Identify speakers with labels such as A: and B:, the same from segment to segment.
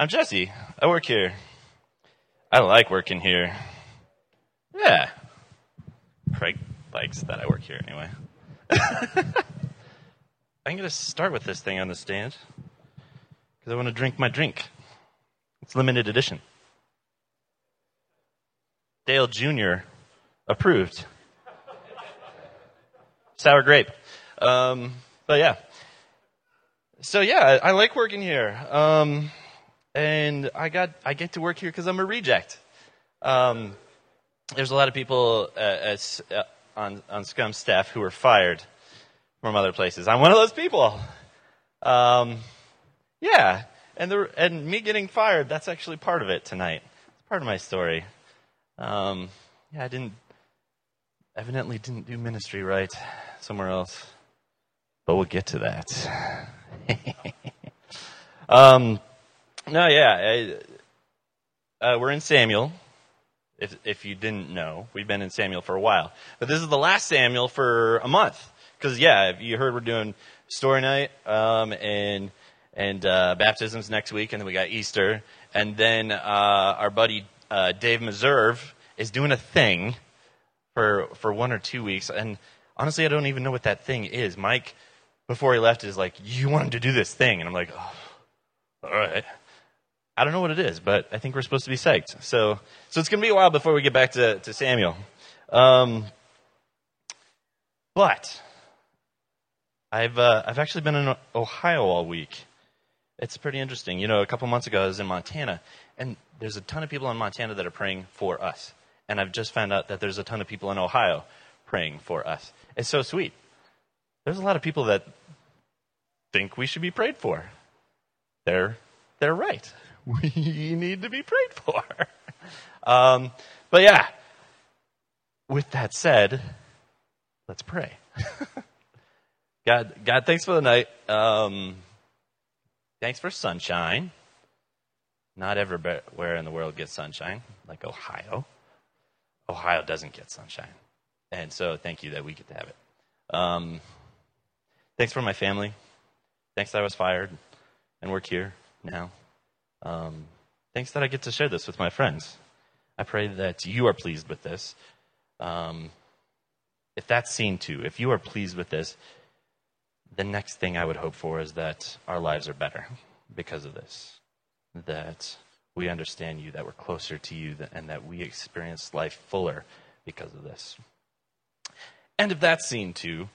A: I'm Jesse. I work here. I like working here. Yeah. Craig likes that I work here anyway. I'm going to start with this thing on the stand because I want to drink my drink. It's limited edition. Dale Jr. approved. Sour grape. Um, but yeah. So yeah, I, I like working here. Um, and I got I get to work here because I'm a reject. Um, there's a lot of people uh, at, uh, on on Scum staff who were fired from other places. I'm one of those people. Um, yeah, and the and me getting fired that's actually part of it tonight. It's part of my story. Um, yeah, I didn't evidently didn't do ministry right somewhere else, but we'll get to that. um, no, yeah, I, uh, we're in Samuel. If if you didn't know, we've been in Samuel for a while, but this is the last Samuel for a month. Because yeah, you heard we're doing story night um, and and uh, baptisms next week, and then we got Easter, and then uh, our buddy uh, Dave Meserve is doing a thing for for one or two weeks, and honestly, I don't even know what that thing is. Mike, before he left, is like, "You wanted to do this thing," and I'm like, oh, "All right." I don't know what it is, but I think we're supposed to be psyched. So, so it's going to be a while before we get back to, to Samuel. Um, but I've uh, I've actually been in Ohio all week. It's pretty interesting. You know, a couple months ago I was in Montana, and there's a ton of people in Montana that are praying for us. And I've just found out that there's a ton of people in Ohio praying for us. It's so sweet. There's a lot of people that think we should be prayed for. They're they're right. We need to be prayed for. Um, but yeah, with that said, let's pray. God, God, thanks for the night. Um, thanks for sunshine. Not everywhere in the world gets sunshine, like Ohio. Ohio doesn't get sunshine. And so thank you that we get to have it. Um, thanks for my family. Thanks that I was fired and work here now. Um, thanks that I get to share this with my friends. I pray that you are pleased with this. Um, if that's seen too, if you are pleased with this, the next thing I would hope for is that our lives are better because of this. That we understand you, that we're closer to you, and that we experience life fuller because of this. And if that's seen too,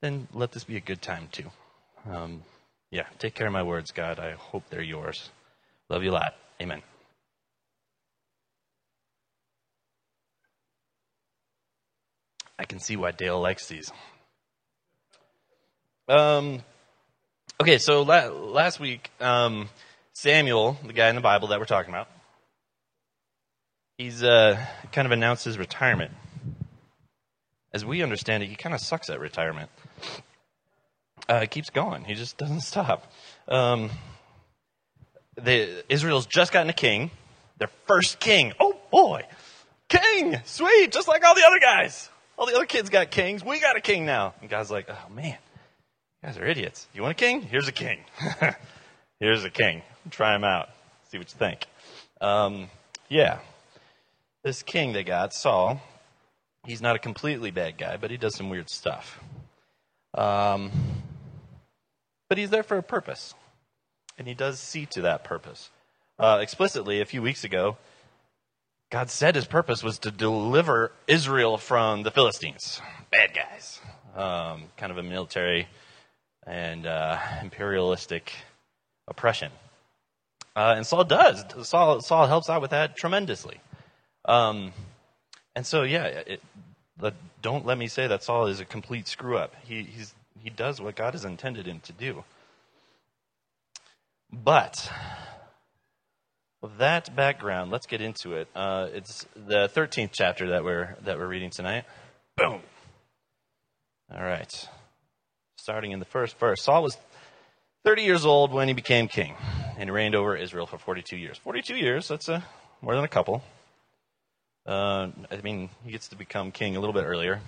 A: then let this be a good time too. Um, yeah, take care of my words, God. I hope they're yours. Love you a lot. Amen. I can see why Dale likes these. Um, okay, so la- last week, um, Samuel, the guy in the Bible that we're talking about, he's uh, kind of announced his retirement. As we understand it, he kind of sucks at retirement. Uh, he keeps going. He just doesn't stop. Um, the, Israel's just gotten a king, their first king. Oh boy, king, sweet, just like all the other guys. All the other kids got kings. We got a king now. And God's like, oh man, you guys are idiots. You want a king? Here's a king. Here's a king. Try him out. See what you think. Um, yeah. This king they got, Saul, he's not a completely bad guy, but he does some weird stuff. Um, but he's there for a purpose, and he does see to that purpose. Uh, explicitly, a few weeks ago, God said his purpose was to deliver Israel from the Philistines, bad guys, um, kind of a military and uh, imperialistic oppression. Uh, and Saul does. Saul, Saul helps out with that tremendously. Um, and so, yeah, it, don't let me say that Saul is a complete screw up. He, he's, he does what God has intended him to do. But with that background, let's get into it. Uh, it's the 13th chapter that we're, that we're reading tonight. Boom. All right starting in the first verse. Saul was 30 years old when he became king, and he reigned over Israel for 42 years. 42 years, that's a, more than a couple. Uh, I mean, he gets to become king a little bit earlier.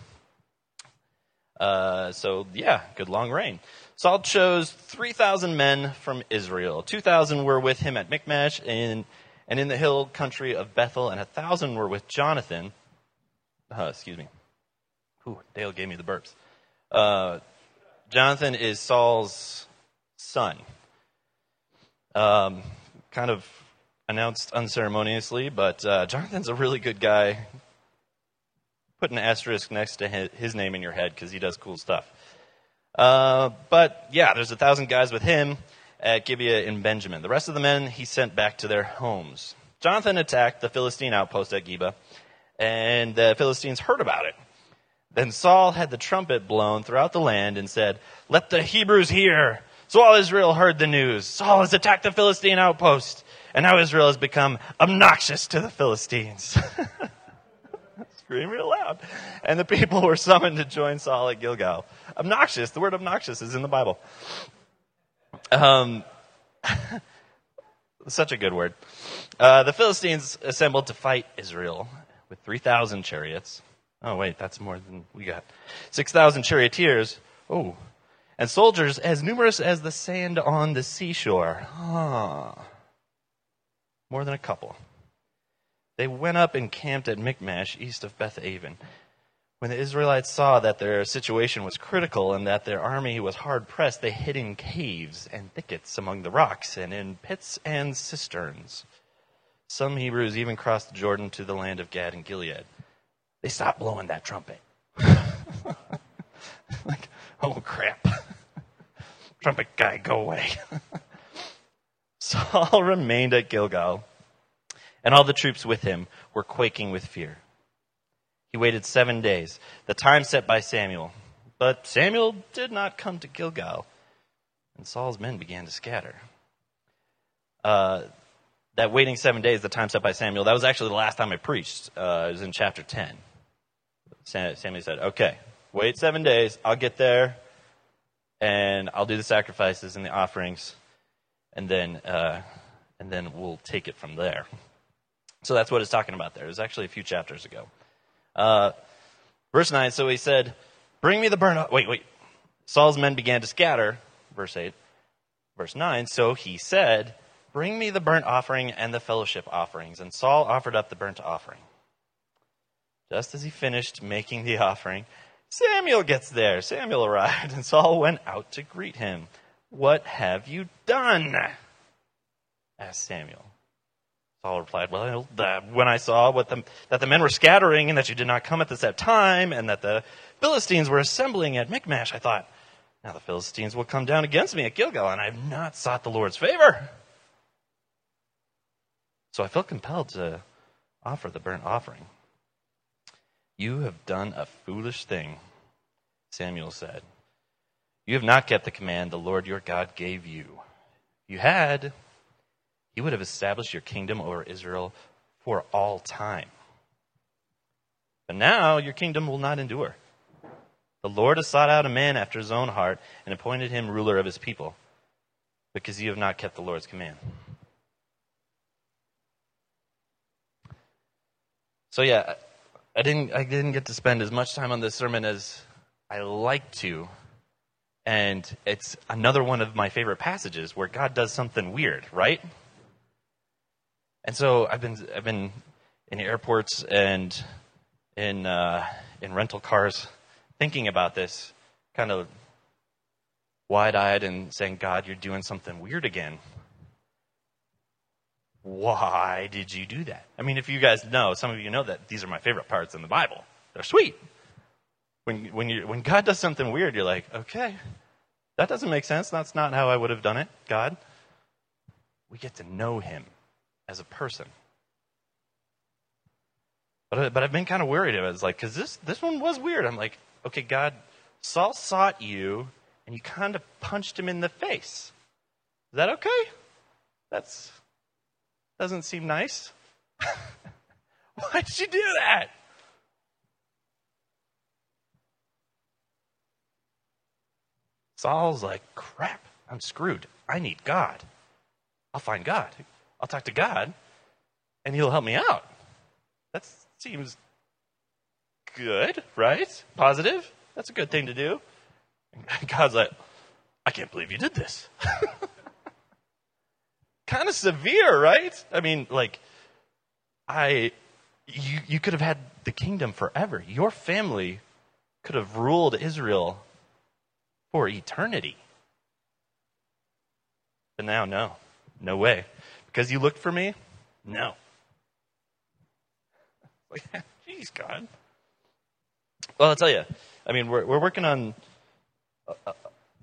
A: Uh, so, yeah, good long reign. Saul chose 3,000 men from Israel. 2,000 were with him at Michmash and, and in the hill country of Bethel, and 1,000 were with Jonathan. Uh, excuse me. Ooh, Dale gave me the burps. Uh, Jonathan is Saul's son. Um, kind of announced unceremoniously, but uh, Jonathan's a really good guy. Put an asterisk next to his name in your head because he does cool stuff. Uh, but yeah, there's a thousand guys with him at Gibeah in Benjamin. The rest of the men he sent back to their homes. Jonathan attacked the Philistine outpost at Gibeah, and the Philistines heard about it. Then Saul had the trumpet blown throughout the land and said, Let the Hebrews hear. So all Israel heard the news. Saul has attacked the Philistine outpost, and now Israel has become obnoxious to the Philistines. Scream real loud. And the people were summoned to join Saul at Gilgal. Obnoxious, the word obnoxious is in the Bible. Um, such a good word. Uh, the Philistines assembled to fight Israel with 3,000 chariots. Oh, wait, that's more than we got. 6,000 charioteers. Oh, and soldiers as numerous as the sand on the seashore. Huh. More than a couple. They went up and camped at Michmash, east of Beth Aven. When the Israelites saw that their situation was critical and that their army was hard pressed, they hid in caves and thickets among the rocks and in pits and cisterns. Some Hebrews even crossed the Jordan to the land of Gad and Gilead. They stopped blowing that trumpet. like, oh crap. Trumpet guy, go away. Saul remained at Gilgal, and all the troops with him were quaking with fear. He waited seven days, the time set by Samuel. But Samuel did not come to Gilgal, and Saul's men began to scatter. Uh, that waiting seven days, the time set by Samuel, that was actually the last time I preached. Uh, it was in chapter 10. Samuel said, Okay, wait seven days. I'll get there, and I'll do the sacrifices and the offerings, and then, uh, and then we'll take it from there. So that's what it's talking about there. It was actually a few chapters ago. Uh, verse 9, so he said, Bring me the burnt. offering. Wait, wait. Saul's men began to scatter. Verse 8. Verse 9, so he said, Bring me the burnt offering and the fellowship offerings. And Saul offered up the burnt offering. Just as he finished making the offering, Samuel gets there. Samuel arrived, and Saul went out to greet him. What have you done? asked Samuel. Saul replied, Well, when I saw the, that the men were scattering and that you did not come at the set time and that the Philistines were assembling at Michmash, I thought, Now the Philistines will come down against me at Gilgal, and I have not sought the Lord's favor. So I felt compelled to offer the burnt offering. You have done a foolish thing, Samuel said. You have not kept the command the Lord your God gave you. You had, he would have established your kingdom over Israel for all time. But now your kingdom will not endure. The Lord has sought out a man after his own heart and appointed him ruler of his people, because you have not kept the Lord's command. So yeah, I didn't I didn't get to spend as much time on this sermon as I like to. And it's another one of my favorite passages where God does something weird, right? And so I've been I've been in airports and in uh, in rental cars thinking about this, kind of wide-eyed and saying, "God, you're doing something weird again." Why did you do that? I mean, if you guys know, some of you know that these are my favorite parts in the Bible. They're sweet. When when you when God does something weird, you're like, "Okay, that doesn't make sense. That's not how I would have done it." God, we get to know Him as a person. But, but I've been kind of worried about it. It's like, because this, this one was weird. I'm like, okay, God, Saul sought you, and you kind of punched him in the face. Is that okay? That's doesn't seem nice. Why did you do that? Saul's like, crap, I'm screwed. I need God. I'll find God. I'll talk to God and he'll help me out. That seems good, right? Positive? That's a good thing to do. And God's like, I can't believe you did this. kind of severe, right? I mean, like, I, you, you could have had the kingdom forever. Your family could have ruled Israel for eternity. But now, no. No way. Because you looked for me? No. Jeez, God. Well, I'll tell you. I mean, we're, we're working on, uh, uh,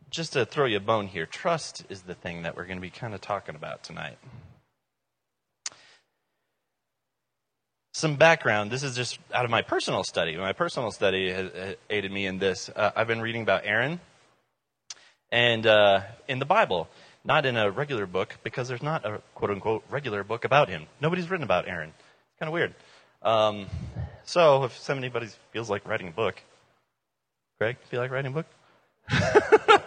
A: just to throw you a bone here, trust is the thing that we're going to be kind of talking about tonight. Some background. This is just out of my personal study. My personal study has aided me in this. Uh, I've been reading about Aaron and uh, in the Bible, not in a regular book because there's not a quote unquote regular book about him. Nobody's written about Aaron. It's kind of weird. Um, so if anybody feels like writing a book, Greg, feel like writing a book?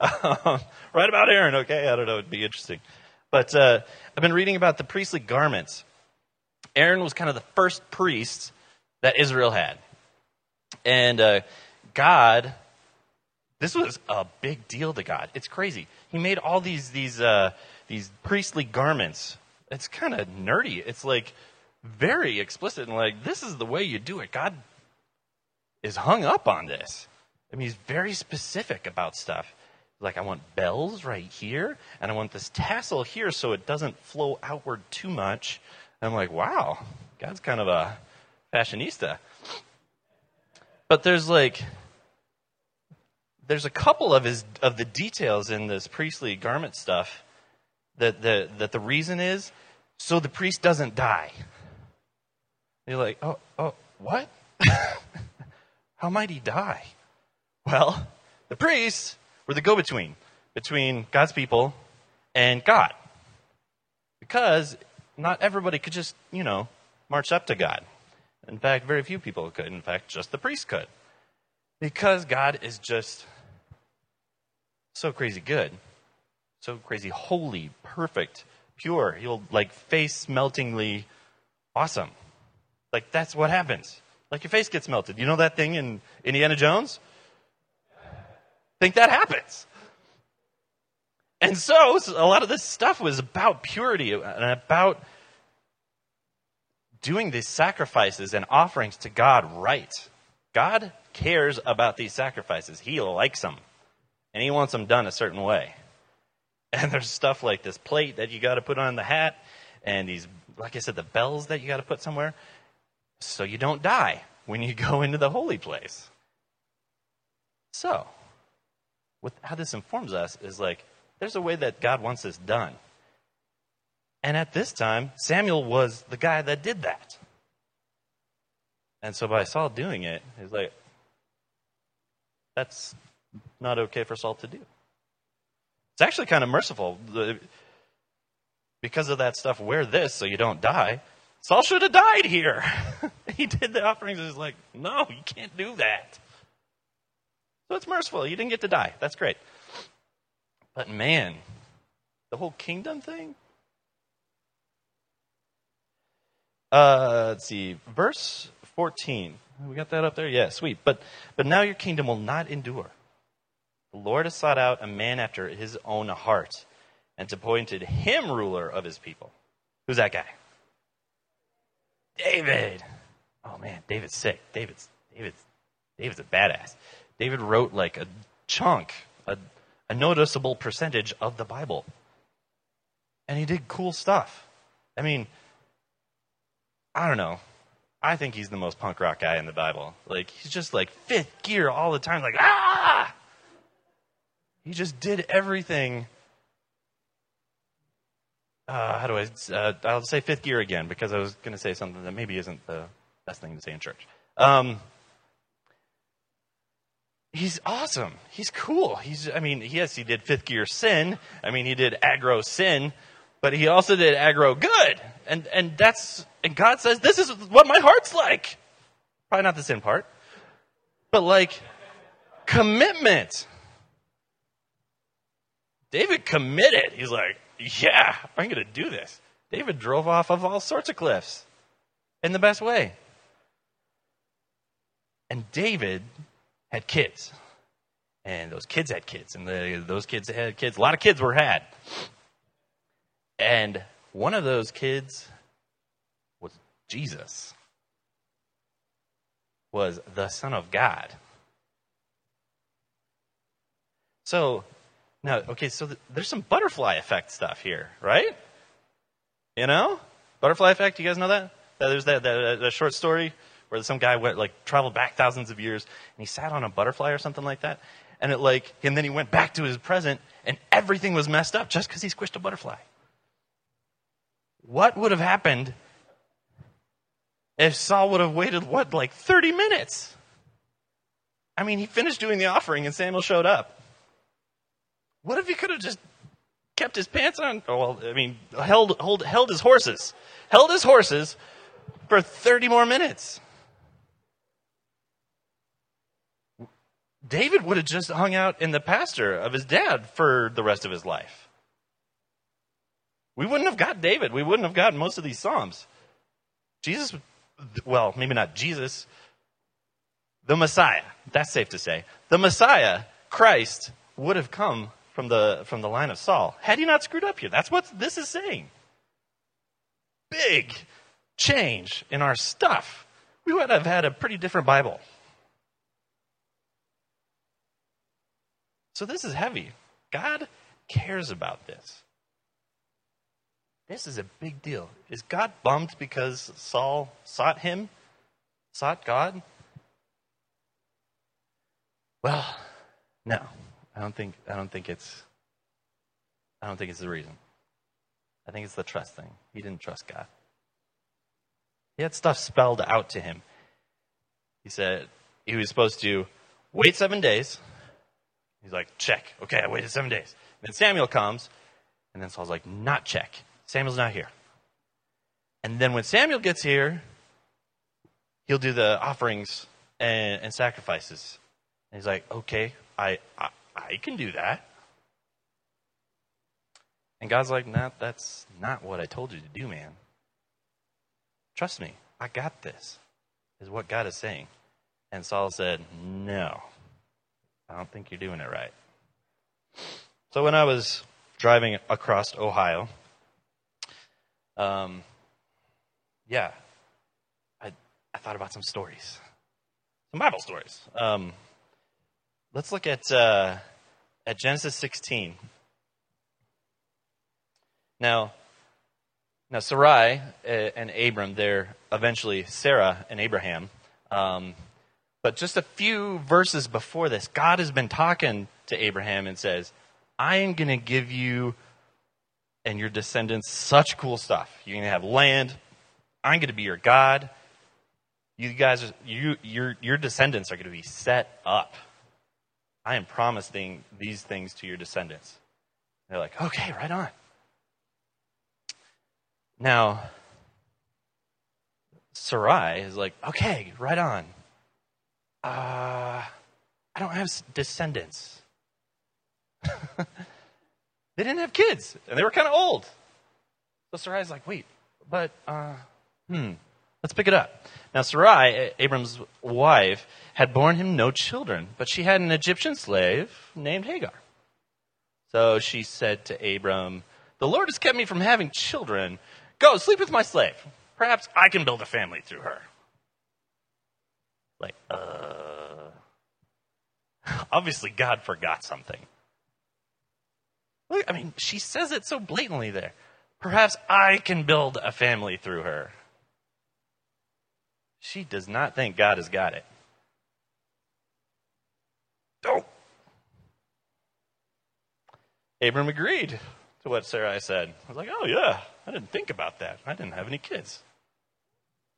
A: um, write about Aaron, okay? I don't know. It'd be interesting. But uh, I've been reading about the priestly garments. Aaron was kind of the first priest that Israel had. And uh, God this was a big deal to God. It's crazy. He made all these these uh, these priestly garments. It's kind of nerdy. It's like very explicit and like this is the way you do it. God is hung up on this. I mean, he's very specific about stuff. Like I want bells right here, and I want this tassel here so it doesn't flow outward too much. And I'm like, wow, God's kind of a fashionista. But there's like there's a couple of his of the details in this priestly garment stuff that the that the reason is so the priest doesn't die. You're like, oh, oh, what? How might he die? Well, the priests were the go-between between God's people and God, because not everybody could just, you know, march up to God. In fact, very few people could. In fact, just the priest could. Because God is just so crazy good, so crazy holy, perfect, pure. He'll like face meltingly awesome. Like that's what happens. Like your face gets melted. You know that thing in Indiana Jones? Think that happens. And so, a lot of this stuff was about purity and about doing these sacrifices and offerings to God right. God cares about these sacrifices. He likes them and he wants them done a certain way. And there's stuff like this plate that you got to put on the hat, and these, like I said, the bells that you got to put somewhere, so you don't die when you go into the holy place. So, what, how this informs us is like, there's a way that God wants this done. And at this time, Samuel was the guy that did that. And so by Saul doing it, he's like, that's not okay for Saul to do. It's actually kind of merciful. Because of that stuff, wear this so you don't die. Saul should have died here. he did the offerings. and He's like, no, you can't do that. So it's merciful. You didn't get to die. That's great. But man, the whole kingdom thing. Uh, let's see, verse 14. We got that up there? Yeah, sweet. But, but now your kingdom will not endure. The Lord has sought out a man after his own heart and appointed him ruler of his people. Who's that guy? David. Oh man, David's sick. David's David's David's a badass. David wrote like a chunk, a, a noticeable percentage of the Bible. And he did cool stuff. I mean, I don't know. I think he's the most punk rock guy in the Bible. Like he's just like fifth gear all the time, like ah he just did everything. Uh, how do I? Uh, I'll say fifth gear again because I was going to say something that maybe isn't the best thing to say in church. Um, he's awesome. He's cool. He's. I mean, yes, he did fifth gear sin. I mean, he did aggro sin, but he also did aggro good. And and that's and God says this is what my heart's like. Probably not the sin part, but like commitment. David committed. He's like, yeah, I'm going to do this. David drove off of all sorts of cliffs in the best way. And David had kids. And those kids had kids. And the, those kids had kids. A lot of kids were had. And one of those kids was Jesus, was the Son of God. So, now, okay, so th- there's some butterfly effect stuff here, right? You know? Butterfly effect, you guys know that? There's that, that, that short story where some guy went, like, traveled back thousands of years and he sat on a butterfly or something like that. And it, like, and then he went back to his present and everything was messed up just because he squished a butterfly. What would have happened if Saul would have waited, what, like 30 minutes? I mean, he finished doing the offering and Samuel showed up. What if he could have just kept his pants on? Oh, well, I mean, held, hold, held his horses. Held his horses for 30 more minutes. David would have just hung out in the pasture of his dad for the rest of his life. We wouldn't have got David. We wouldn't have gotten most of these Psalms. Jesus, well, maybe not Jesus, the Messiah, that's safe to say. The Messiah, Christ, would have come from the, from the line of Saul had he not screwed up here. That's what this is saying. Big change in our stuff. We would have had a pretty different Bible. So this is heavy. God cares about this. This is a big deal. Is God bummed because Saul sought him? Sought God? Well, no. I don't think I don't think it's I don't think it's the reason. I think it's the trust thing. He didn't trust God. He had stuff spelled out to him. He said he was supposed to wait seven days. He's like, check. Okay, I waited seven days. And then Samuel comes, and then Saul's like, not check. Samuel's not here. And then when Samuel gets here, he'll do the offerings and, and sacrifices. And he's like, okay, I, I, I can do that. And God's like, nah, that's not what I told you to do, man. Trust me, I got this, is what God is saying. And Saul said, no, I don't think you're doing it right. So when I was driving across Ohio, um, yeah, I, I thought about some stories, some Bible stories. Um, let's look at uh, at Genesis 16. Now, now Sarai uh, and Abram, they're eventually Sarah and Abraham. Um, but just a few verses before this, God has been talking to Abraham and says, I am going to give you and your descendants such cool stuff. You're going to have land. I'm going to be your God. You guys, you, your, your descendants are going to be set up. I am promising these things to your descendants. They're like, okay, right on. Now, Sarai is like, okay, right on. Uh, I don't have descendants. they didn't have kids, and they were kind of old. So Sarai's like, wait, but, uh, hmm, let's pick it up. Now, Sarai, Abram's wife, had borne him no children, but she had an Egyptian slave named Hagar. So she said to Abram, The Lord has kept me from having children. Go, sleep with my slave. Perhaps I can build a family through her. Like, uh. Obviously, God forgot something. Look, I mean, she says it so blatantly there. Perhaps I can build a family through her. She does not think God has got it. Oh. Abram agreed to what Sarai said. I was like, oh, yeah, I didn't think about that. I didn't have any kids.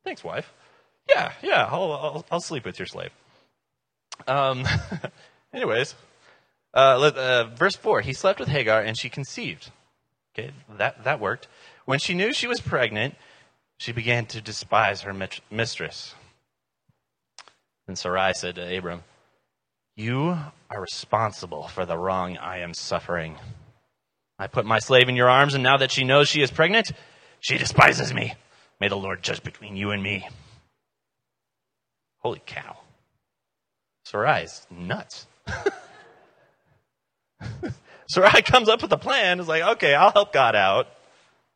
A: Thanks, wife. Yeah, yeah, I'll, I'll, I'll sleep with your slave. Um, anyways, uh, uh, verse 4 he slept with Hagar and she conceived. Okay, that, that worked. When she knew she was pregnant, she began to despise her mistress. And Sarai said to Abram, You are responsible for the wrong I am suffering. I put my slave in your arms, and now that she knows she is pregnant, she despises me. May the Lord judge between you and me. Holy cow. Sarai's nuts. Sarai comes up with a plan. Is like, okay, I'll help God out.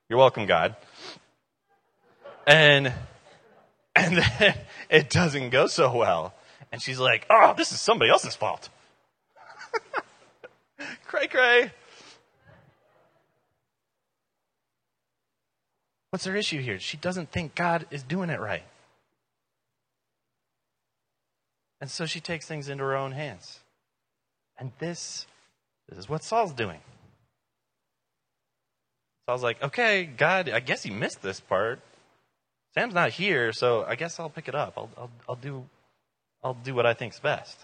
A: You're welcome, God. And and then it doesn't go so well. And she's like, oh, this is somebody else's fault. cray cray. What's her issue here? She doesn't think God is doing it right. And so she takes things into her own hands. And this, this is what Saul's doing. Saul's like, okay, God, I guess he missed this part. Sam's not here, so I guess I'll pick it up. I'll, I'll, I'll do, I'll do what I think's best.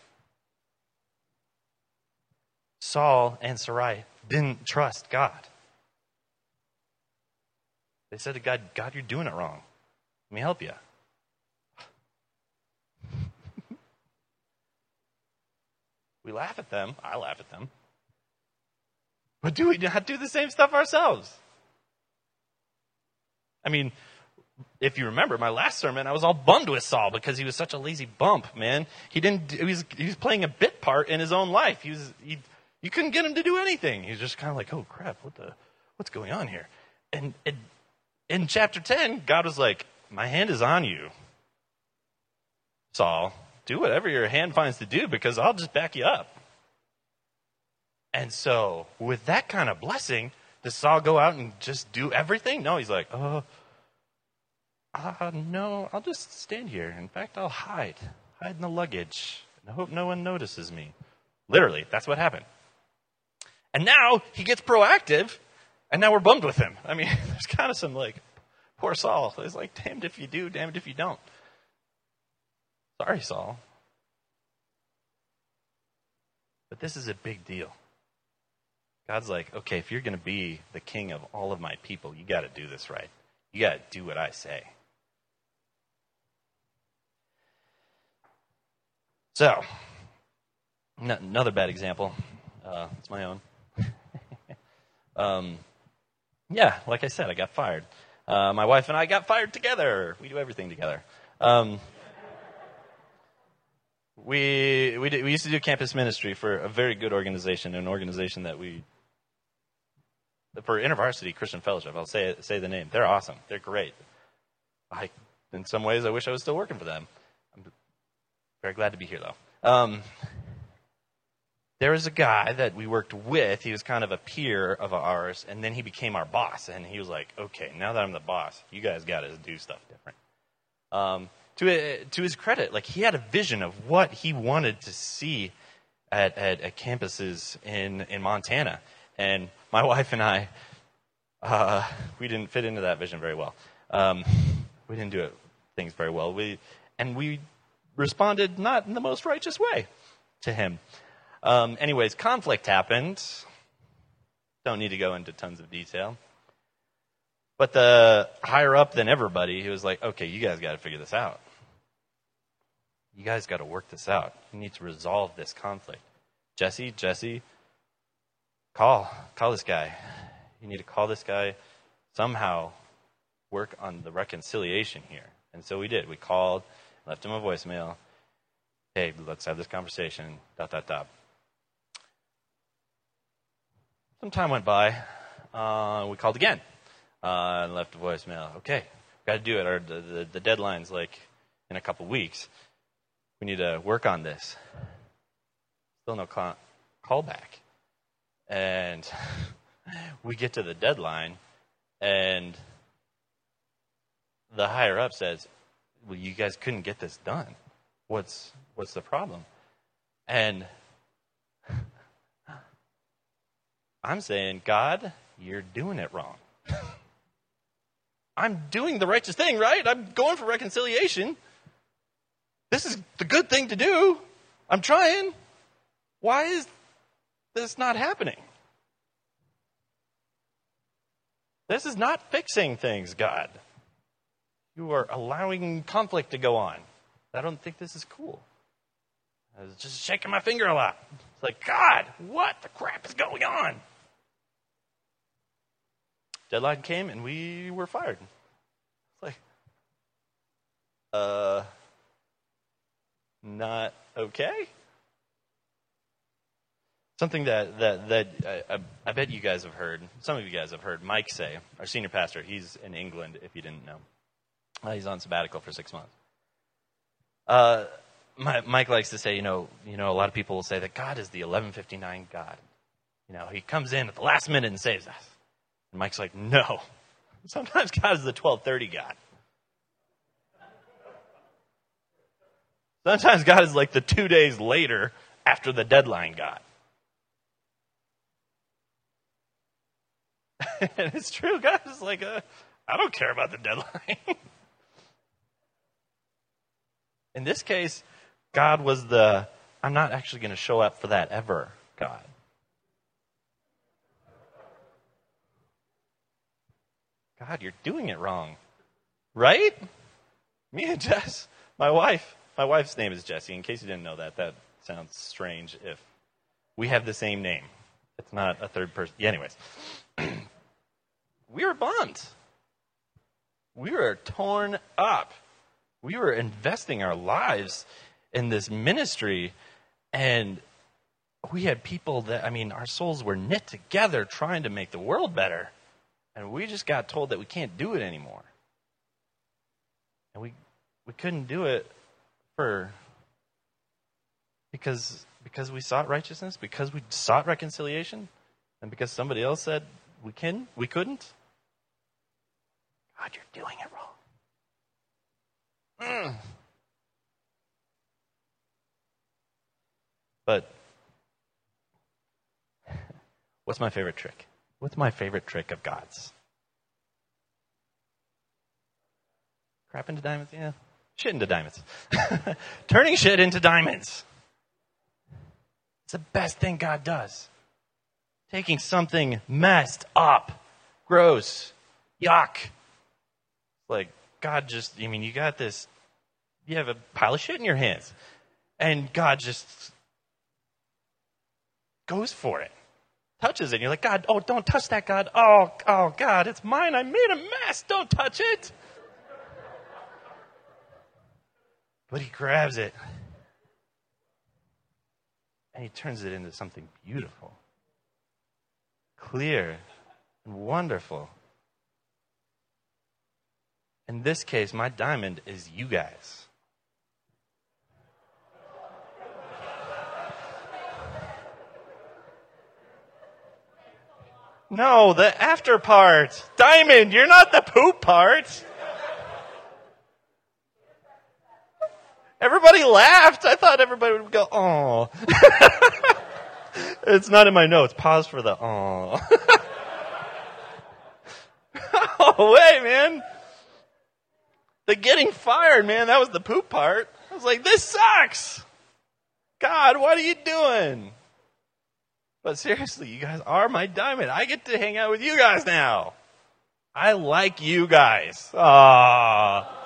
A: Saul and Sarai didn't trust God. They said to God, God, you're doing it wrong. Let me help you. we laugh at them. I laugh at them. But do we not do the same stuff ourselves? I mean, if you remember my last sermon, I was all bummed with Saul because he was such a lazy bump, man. He didn't, he was, he was playing a bit part in his own life. He was, he, you couldn't get him to do anything. He was just kind of like, oh crap, what the, what's going on here? And, and in chapter 10, God was like, my hand is on you. Saul, do whatever your hand finds to do because I'll just back you up. And so, with that kind of blessing, does Saul go out and just do everything? No, he's like, oh, uh, no, I'll just stand here. In fact, I'll hide, hide in the luggage, and hope no one notices me. Literally, that's what happened. And now he gets proactive, and now we're bummed with him. I mean, there's kind of some like, poor Saul. It's like, damned if you do, damned if you don't. Sorry, Saul. But this is a big deal. God's like, okay, if you're going to be the king of all of my people, you got to do this right. You got to do what I say. So, another bad example. Uh, it's my own. um, yeah, like I said, I got fired. Uh, my wife and I got fired together. We do everything together. Um, we we, did, we used to do campus ministry for a very good organization, an organization that we for InterVarsity Christian Fellowship. I'll say say the name. They're awesome. They're great. I in some ways I wish I was still working for them. Very glad to be here, though. Um, there was a guy that we worked with. He was kind of a peer of ours, and then he became our boss. And he was like, "Okay, now that I'm the boss, you guys got to do stuff different." Um, to to his credit, like he had a vision of what he wanted to see at, at, at campuses in in Montana, and my wife and I, uh, we didn't fit into that vision very well. Um, we didn't do it, things very well. We and we responded not in the most righteous way to him. Um, anyways, conflict happened. Don't need to go into tons of detail. But the higher up than everybody, he was like, okay, you guys got to figure this out. You guys got to work this out. You need to resolve this conflict. Jesse, Jesse, call. Call this guy. You need to call this guy somehow work on the reconciliation here. And so we did. We called left him a voicemail. Hey, let's have this conversation. Dot dot dot. Some time went by. Uh, we called again uh, and left a voicemail. Okay, got to do it. Our, the, the, the deadline's like in a couple weeks. We need to work on this. Still no call, call back. And we get to the deadline, and the higher up says, well, you guys couldn't get this done. What's what's the problem? And I'm saying, God, you're doing it wrong. I'm doing the righteous thing, right? I'm going for reconciliation. This is the good thing to do. I'm trying. Why is this not happening? This is not fixing things, God. You are allowing conflict to go on. I don't think this is cool. I was just shaking my finger a lot. It's like, God, what the crap is going on? Deadline came and we were fired. It's like, uh, not okay. Something that, that, that I, I bet you guys have heard, some of you guys have heard Mike say, our senior pastor, he's in England, if you didn't know. Uh, he's on sabbatical for six months. Uh, my, Mike likes to say, you know, you know, a lot of people will say that God is the 1159 God. You know, he comes in at the last minute and saves us. And Mike's like, no. Sometimes God is the 1230 God. Sometimes God is like the two days later after the deadline God. and it's true. God is like, uh, I don't care about the deadline. In this case, God was the, I'm not actually going to show up for that ever God. God, you're doing it wrong. Right? Me and Jess, my wife, my wife's name is Jessie. In case you didn't know that, that sounds strange if we have the same name. It's not a third person. Yeah, anyways. we were bummed. We were torn up. We were investing our lives in this ministry, and we had people that, I mean, our souls were knit together trying to make the world better. And we just got told that we can't do it anymore. And we, we couldn't do it for because because we sought righteousness, because we sought reconciliation, and because somebody else said we can, we couldn't. God, you're doing it wrong. But what's my favorite trick? What's my favorite trick of God's? Crap into diamonds? Yeah. Shit into diamonds. Turning shit into diamonds. It's the best thing God does. Taking something messed up, gross, yuck. Like, God just, I mean, you got this, you have a pile of shit in your hands. And God just goes for it, touches it. And you're like, God, oh, don't touch that, God. Oh, oh, God, it's mine. I made a mess. Don't touch it. But he grabs it and he turns it into something beautiful, clear, and wonderful. In this case, my diamond is you guys. No, the after part. Diamond, you're not the poop part. Everybody laughed. I thought everybody would go, oh. it's not in my notes. Pause for the oh. oh, wait, man. The getting fired, man, that was the poop part. I was like, this sucks. God, what are you doing? But seriously, you guys are my diamond. I get to hang out with you guys now. I like you guys. Ah.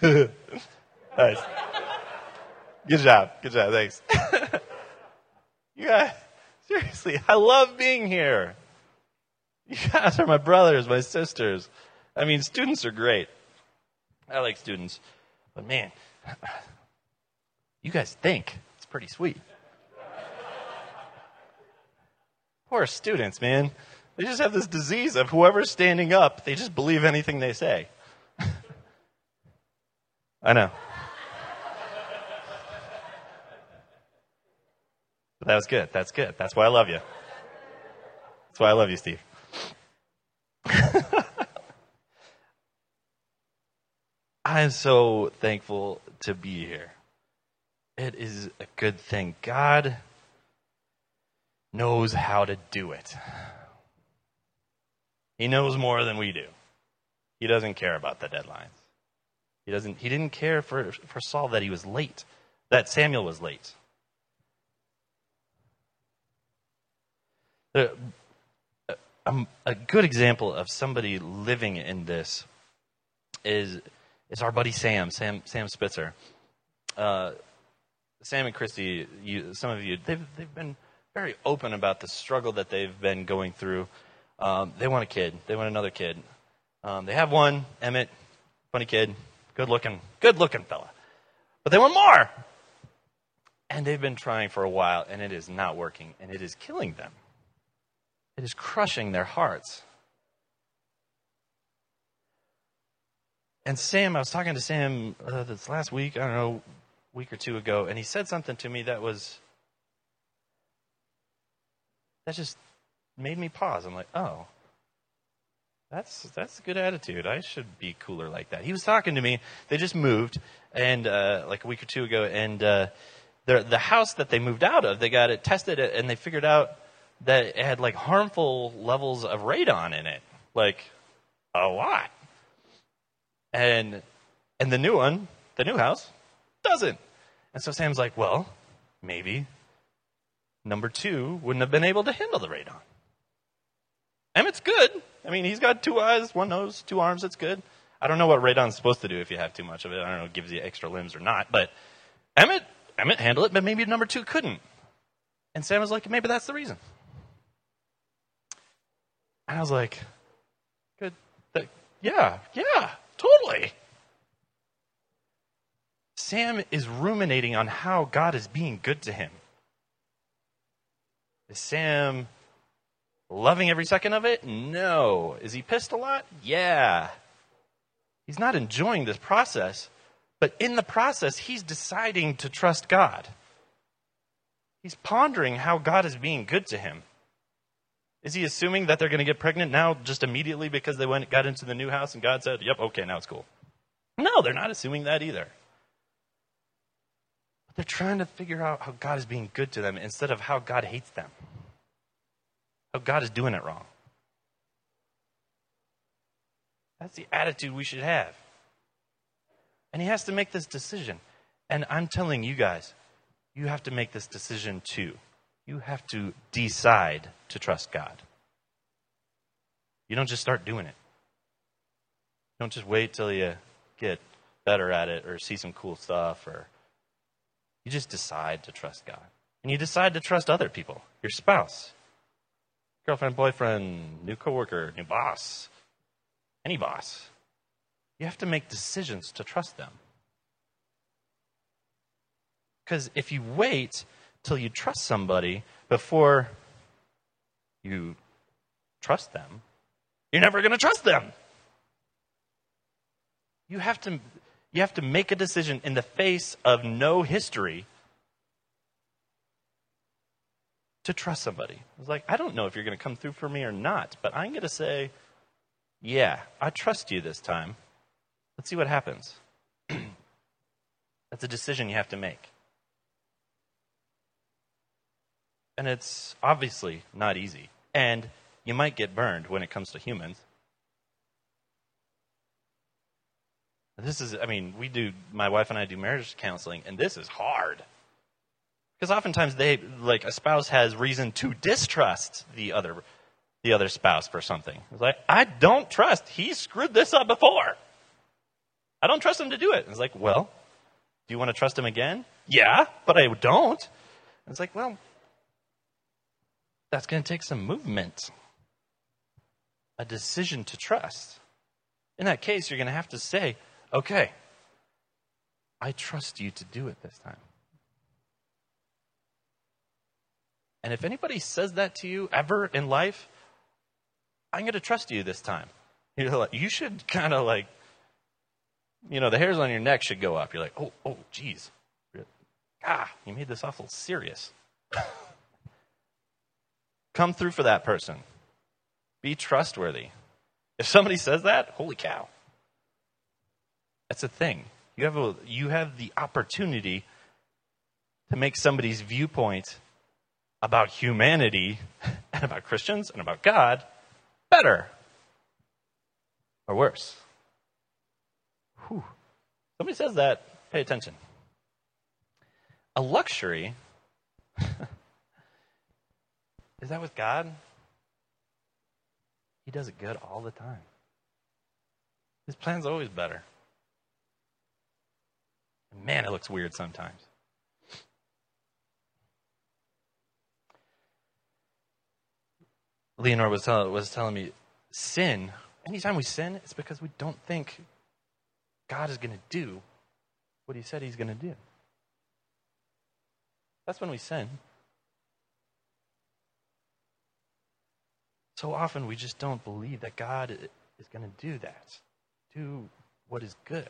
A: nice. Good job. Good job. Thanks. you guys, seriously, I love being here. You guys are my brothers, my sisters. I mean, students are great. I like students. But man, you guys think it's pretty sweet. Poor students, man. They just have this disease of whoever's standing up, they just believe anything they say. I know. But that was good. That's good. That's why I love you. That's why I love you, Steve. I am so thankful to be here. It is a good thing. God knows how to do it. He knows more than we do. He doesn't care about the deadlines. He doesn't he didn't care for, for Saul that he was late, that Samuel was late. A, a, a good example of somebody living in this is is our buddy Sam, Sam Sam Spitzer. Uh, Sam and Christy, you, some of you, they've they've been very open about the struggle that they've been going through. Um, they want a kid. They want another kid. Um, they have one, Emmett, funny kid, good looking, good looking fella. But they want more. And they've been trying for a while, and it is not working, and it is killing them. It is crushing their hearts. And Sam, I was talking to Sam uh, this last week, I don't know, week or two ago, and he said something to me that was that just made me pause. I'm like, oh, that's that's a good attitude. I should be cooler like that. He was talking to me. They just moved, and uh, like a week or two ago, and uh, the the house that they moved out of, they got it tested, and they figured out that it had like harmful levels of radon in it, like a lot. And and the new one, the new house, doesn't. And so Sam's like, well, maybe number two wouldn't have been able to handle the radon. Emmett's good. I mean, he's got two eyes, one nose, two arms. That's good. I don't know what radon's supposed to do if you have too much of it. I don't know if it gives you extra limbs or not. But Emmett, Emmett handled it, but maybe number two couldn't. And Sam was like, maybe that's the reason. And I was like, good. Yeah, yeah, totally. Sam is ruminating on how God is being good to him. Is Sam loving every second of it? No. Is he pissed a lot? Yeah. He's not enjoying this process, but in the process, he's deciding to trust God. He's pondering how God is being good to him. Is he assuming that they're going to get pregnant now just immediately because they went got into the new house and God said, "Yep, okay, now it's cool." No, they're not assuming that either. They're trying to figure out how God is being good to them instead of how God hates them. How God is doing it wrong. That's the attitude we should have. And he has to make this decision. And I'm telling you guys, you have to make this decision too. You have to decide to trust God. You don't just start doing it. You don't just wait till you get better at it or see some cool stuff or you just decide to trust God. And you decide to trust other people, your spouse, girlfriend, boyfriend, new coworker, new boss, any boss. You have to make decisions to trust them. Because if you wait till you trust somebody before you trust them, you're never going to trust them. You have to you have to make a decision in the face of no history to trust somebody. It's like, I don't know if you're going to come through for me or not, but I'm going to say, yeah, I trust you this time. Let's see what happens. That's a decision you have to make. And it's obviously not easy. And you might get burned when it comes to humans. This is, I mean, we do, my wife and I do marriage counseling, and this is hard. Because oftentimes they, like, a spouse has reason to distrust the other, the other spouse for something. It's like, I don't trust. He screwed this up before. I don't trust him to do it. It's like, well, do you want to trust him again? Yeah, but I don't. It's like, well, that's going to take some movement, a decision to trust. In that case, you're going to have to say, okay, I trust you to do it this time. And if anybody says that to you ever in life, I'm going to trust you this time. You're like, you should kind of like, you know, the hairs on your neck should go up. You're like, oh, oh, geez. Ah, you made this awful serious. Come through for that person. Be trustworthy. If somebody says that, holy cow. That's a thing. You have, a, you have the opportunity to make somebody's viewpoint about humanity and about Christians and about God better or worse. Whew. Somebody says that, pay attention. A luxury is that with God? He does it good all the time. His plan's always better. Man, it looks weird sometimes. Leonore was, tell, was telling me sin, anytime we sin, it's because we don't think God is going to do what he said he's going to do. That's when we sin. So often we just don't believe that God is going to do that, do what is good.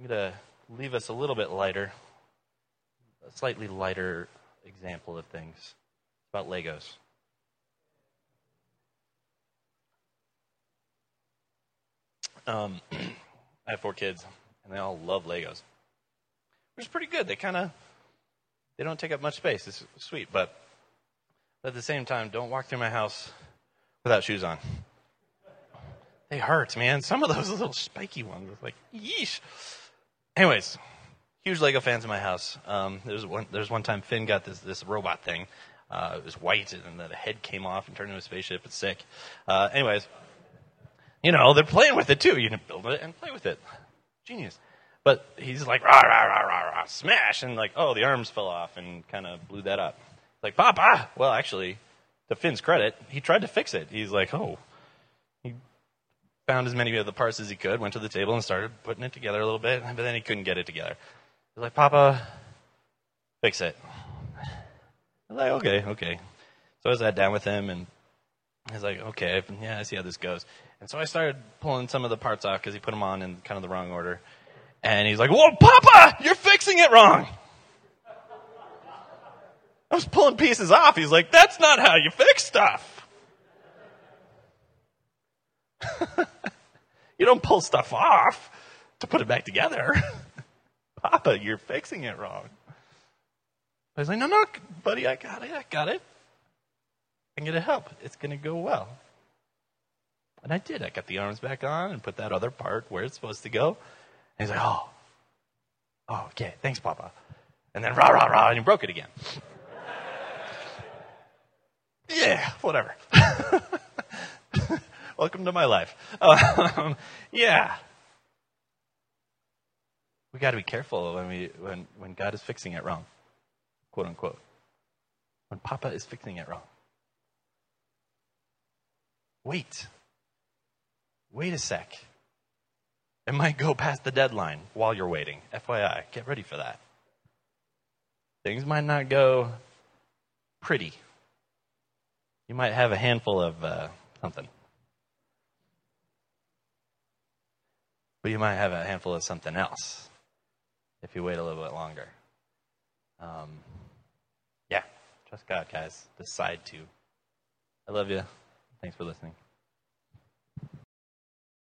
A: I'm going to leave us a little bit lighter, a slightly lighter example of things. It's about Legos. Um, I have four kids, and they all love Legos, which is pretty good. They kind of they don't take up much space. It's sweet, but at the same time, don't walk through my house without shoes on. They hurt, man. Some of those little spiky ones, like yeesh. Anyways, huge Lego fans in my house. Um, there's one. There's one time Finn got this this robot thing. Uh, it was white, and then the head came off and turned into a spaceship. It's sick. Uh, anyways, you know they're playing with it too. You can build it and play with it. Genius. But he's like rah rah rah rah rah smash, and like oh the arms fell off and kind of blew that up. Like Papa. Well, actually, to Finn's credit, he tried to fix it. He's like oh found as many of the parts as he could, went to the table and started putting it together a little bit, but then he couldn't get it together. He's like, Papa, fix it. I was like, okay, okay. So I sat down with him and I was like, okay, yeah, I see how this goes. And so I started pulling some of the parts off because he put them on in kind of the wrong order. And he's like, whoa, Papa, you're fixing it wrong. I was pulling pieces off. He's like, that's not how you fix stuff. you don't pull stuff off to put it back together. Papa, you're fixing it wrong. I was like, no, no, buddy, I got it. I got it. I'm going to help. It's going to go well. And I did. I got the arms back on and put that other part where it's supposed to go. And he's like, oh, oh, okay, thanks, Papa. And then rah, rah, rah, and he broke it again. yeah, whatever. Welcome to my life. Um, yeah. We got to be careful when we when when God is fixing it wrong, quote unquote. When Papa is fixing it wrong. Wait. Wait a sec. It might go past the deadline while you're waiting. FYI, get ready for that. Things might not go pretty. You might have a handful of uh, something. But you might have a handful of something else if you wait a little bit longer. Um, yeah, trust God, guys. Decide to. I love you. Thanks for listening.